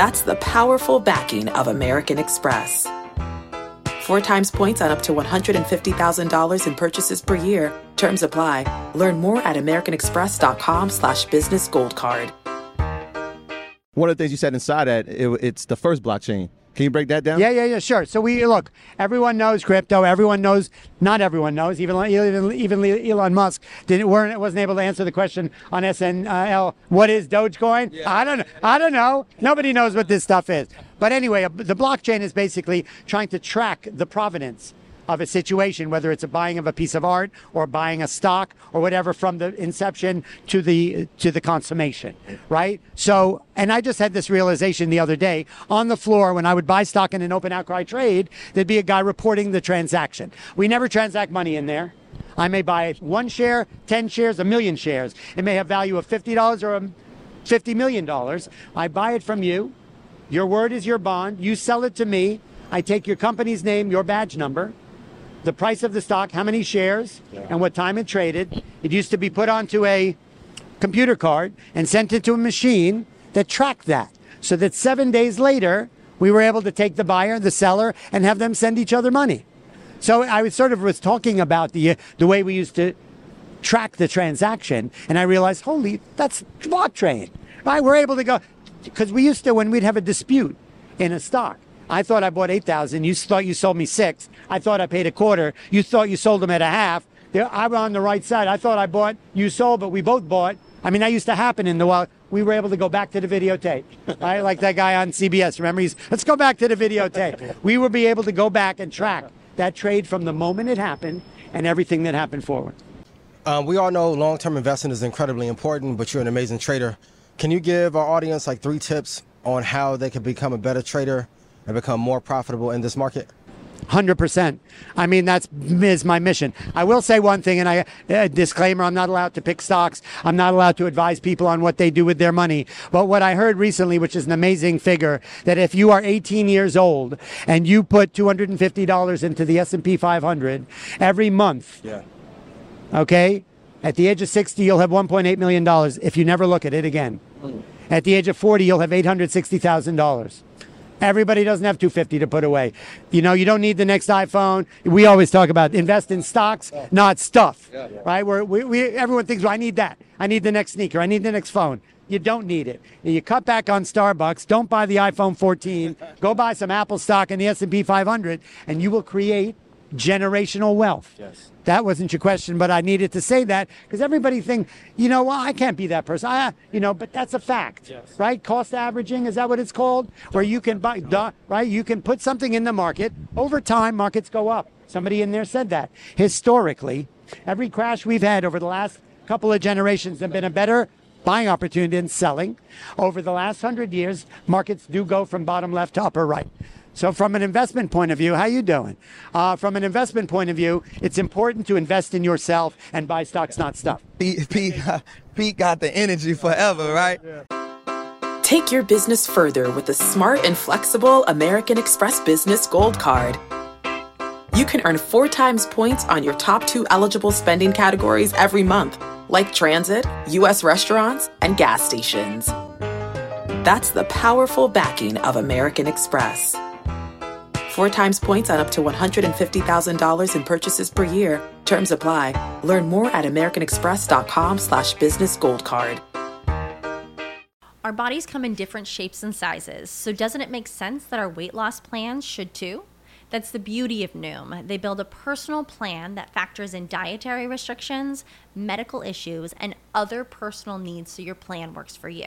That's the powerful backing of American Express. Four times points on up to $150,000 in purchases per year. Terms apply. Learn more at americanexpress.com slash business gold card. One of the things you said inside that it, it's the first blockchain. Can you break that down? Yeah, yeah, yeah, sure. So we look. Everyone knows crypto. Everyone knows. Not everyone knows. Even even even Elon Musk didn't weren't wasn't able to answer the question on SNL. What is Dogecoin? Yeah. I don't know. I don't know. Nobody knows what this stuff is. But anyway, uh, the blockchain is basically trying to track the provenance of a situation, whether it's a buying of a piece of art or buying a stock or whatever from the inception to the to the consummation, right? So, and I just had this realization the other day on the floor when I would buy stock in an open outcry trade, there'd be a guy reporting the transaction. We never transact money in there. I may buy one share, 10 shares, a million shares. It may have value of $50 or um, $50 million. I buy it from you. Your word is your bond. You sell it to me. I take your company's name, your badge number the price of the stock, how many shares, yeah. and what time it traded. It used to be put onto a computer card and sent into a machine that tracked that. So that seven days later, we were able to take the buyer, the seller, and have them send each other money. So I was sort of was talking about the the way we used to track the transaction, and I realized, holy, that's blockchain. Right? We're able to go because we used to when we'd have a dispute in a stock I thought I bought 8,000. You thought you sold me six. I thought I paid a quarter. You thought you sold them at a half. I'm on the right side. I thought I bought, you sold, but we both bought. I mean, that used to happen in the wild. We were able to go back to the videotape, right? Like that guy on CBS. Remember, he's, let's go back to the videotape. We would be able to go back and track that trade from the moment it happened and everything that happened forward. Um, we all know long-term investing is incredibly important, but you're an amazing trader. Can you give our audience like three tips on how they can become a better trader and become more profitable in this market? 100%. I mean, that's is my mission. I will say one thing, and I uh, disclaimer: I'm not allowed to pick stocks. I'm not allowed to advise people on what they do with their money. But what I heard recently, which is an amazing figure, that if you are 18 years old and you put $250 into the S&P 500 every month, yeah. okay, at the age of 60, you'll have 1.8 million dollars if you never look at it again. Mm. At the age of 40, you'll have $860,000. Everybody doesn't have 250 to put away. You know, you don't need the next iPhone. We always talk about invest in stocks, not stuff. Right? We're, we, we, everyone thinks, well, I need that. I need the next sneaker. I need the next phone. You don't need it. You cut back on Starbucks. Don't buy the iPhone 14. Go buy some Apple stock in the S&P 500, and you will create generational wealth. Yes. That wasn't your question, but I needed to say that because everybody think, you know, well, I can't be that person. I, you know, but that's a fact, Yes. right? Cost averaging is that what it's called? Where you can buy, duh, right? You can put something in the market. Over time, markets go up. Somebody in there said that. Historically, every crash we've had over the last couple of generations have been a better buying opportunity than selling. Over the last hundred years, markets do go from bottom left to upper right. So from an investment point of view, how you doing? Uh, from an investment point of view, it's important to invest in yourself and buy stocks, not stuff. Pete, Pete, Pete got the energy forever, right? Take your business further with the smart and flexible American Express Business Gold Card. You can earn four times points on your top two eligible spending categories every month, like transit, U.S. restaurants, and gas stations. That's the powerful backing of American Express. Four times points on up to $150,000 in purchases per year. Terms apply. Learn more at americanexpress.com slash business gold card. Our bodies come in different shapes and sizes, so doesn't it make sense that our weight loss plans should too? That's the beauty of Noom. They build a personal plan that factors in dietary restrictions, medical issues, and other personal needs so your plan works for you.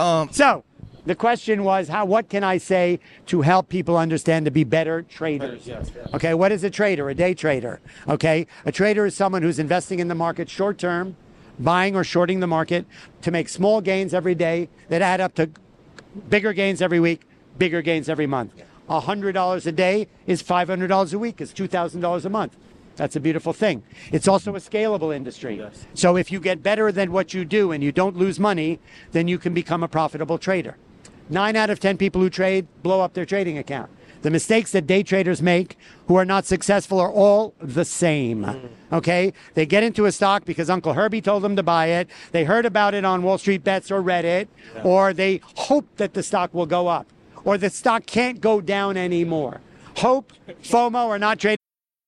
Um, So, the question was, how? What can I say to help people understand to be better traders? Okay, what is a trader? A day trader. Okay, a trader is someone who's investing in the market short term, buying or shorting the market to make small gains every day that add up to bigger gains every week, bigger gains every month. $100 a day is $500 a week, is $2,000 a month. That's a beautiful thing. It's also a scalable industry. So if you get better than what you do and you don't lose money, then you can become a profitable trader. Nine out of 10 people who trade blow up their trading account. The mistakes that day traders make who are not successful are all the same. Mm. Okay? They get into a stock because Uncle Herbie told them to buy it. They heard about it on Wall Street Bets or Reddit, or they hope that the stock will go up, or the stock can't go down anymore. Hope, FOMO, or not trading.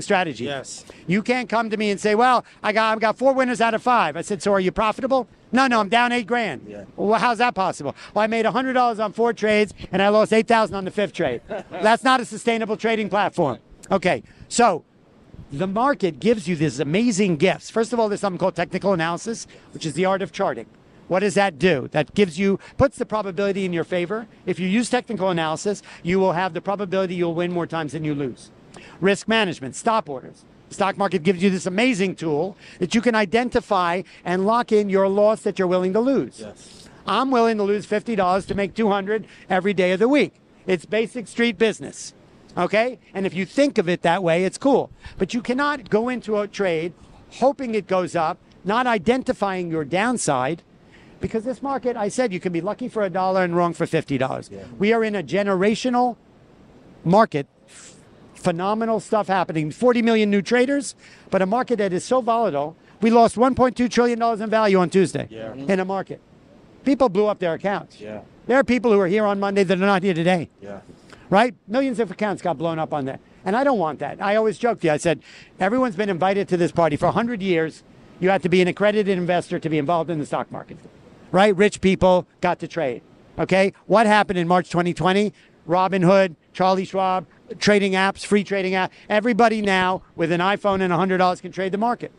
Strategy. Yes. You can't come to me and say, "Well, I got I got four winners out of five. I said, "So are you profitable?" No, no, I'm down eight grand. Yeah. Well, how's that possible? Well, I made hundred dollars on four trades and I lost eight thousand on the fifth trade. That's not a sustainable trading platform. Okay, so the market gives you these amazing gifts. First of all, there's something called technical analysis, which is the art of charting. What does that do? That gives you puts the probability in your favor. If you use technical analysis, you will have the probability you'll win more times than you lose. Risk management, stop orders. The stock market gives you this amazing tool that you can identify and lock in your loss that you're willing to lose. Yes. I'm willing to lose $50 to make 200 every day of the week. It's basic street business. Okay? And if you think of it that way, it's cool. But you cannot go into a trade hoping it goes up, not identifying your downside. Because this market, I said you can be lucky for a dollar and wrong for $50. We are in a generational market phenomenal stuff happening. 40 million new traders, but a market that is so volatile. We lost 1.2 trillion dollars in value on Tuesday yeah. Mm-hmm. in a market. People blew up their accounts. Yeah. There are people who are here on Monday that are not here today. Yeah. Right? Millions of accounts got blown up on that. And I don't want that. I always joked to you. I said, everyone's been invited to this party for 100 years. You have to be an accredited investor to be involved in the stock market. Right? Rich people got to trade. Okay? What happened in March 2020? Robinhood, Charlie Schwab, trading apps, free trading app. Everybody now with an iPhone and $100 can trade the market.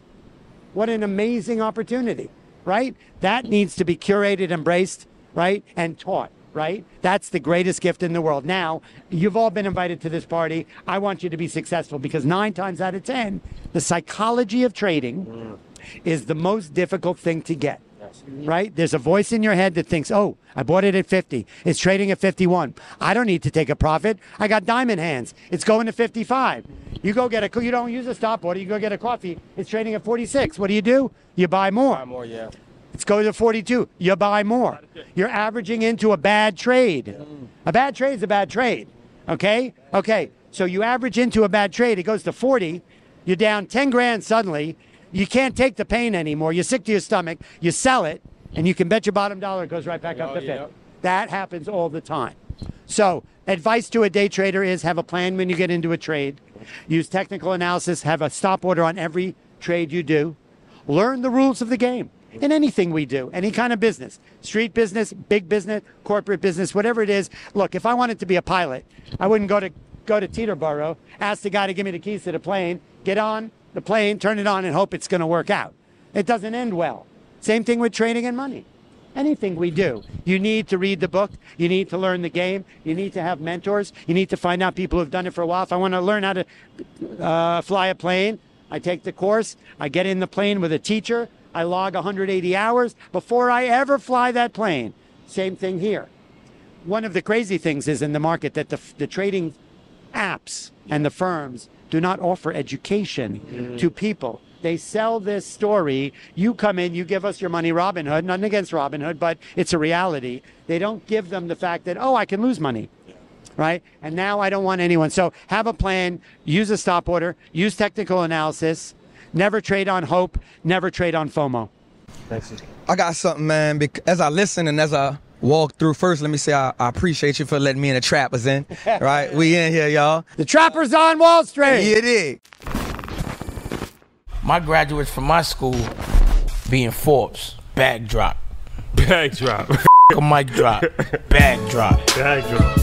What an amazing opportunity, right? That needs to be curated, embraced, right? And taught, right? That's the greatest gift in the world. Now, you've all been invited to this party. I want you to be successful because nine times out of 10, the psychology of trading mm. is the most difficult thing to get. Right? There's a voice in your head that thinks, oh, I bought it at 50. It's trading at 51. I don't need to take a profit. I got diamond hands. It's going to 55. You go get a, you don't use a stop order. You go get a coffee. It's trading at 46. What do you do? You buy more. Buy more, yeah. It's going to 42. You buy more. You're averaging into a bad trade. A bad trade is a bad trade. Okay? Okay. So you average into a bad trade. It goes to 40. You're down 10 grand suddenly. You can't take the pain anymore. You're sick to your stomach. You sell it, and you can bet your bottom dollar it goes right back up Oh, to 50. yeah. That happens all the time. So, advice to a day trader is have a plan when you get into a trade. Use technical analysis. Have a stop order on every trade you do. Learn the rules of the game in anything we do, any kind of business, street business, big business, corporate business, whatever it is. Look, if I wanted to be a pilot, I wouldn't go to go to Teterboro, ask the guy to give me the keys to the plane, get on the plane, turn it on, and hope it's going to work out. It doesn't end well. Same thing with trading and money. Anything we do, you need to read the book. You need to learn the game. You need to have mentors. You need to find out people who've done it for a while. If I want to learn how to uh, fly a plane, I take the course. I get in the plane with a teacher. I log 180 hours before I ever fly that plane. Same thing here. One of the crazy things is in the market that the, the trading apps and the firms do not offer education to mm. people. They sell this story. You come in, you give us your money, Robinhood. Nothing against Robinhood, but it's a reality. They don't give them the fact that, oh, I can lose money. Right? And now I don't want anyone. So have a plan, use a stop order, use technical analysis, never trade on hope, never trade on FOMO. Thanks. I got something, man. bec- As I listen and as I walk through, first, let me say I, I appreciate you for letting me and the trappers in. Right? We in here, y'all. The trappers on Wall Street. Yeah, dig. My graduates from my school being Forbes, bag drop. Bag drop. A mic drop, bag drop. Bag drop.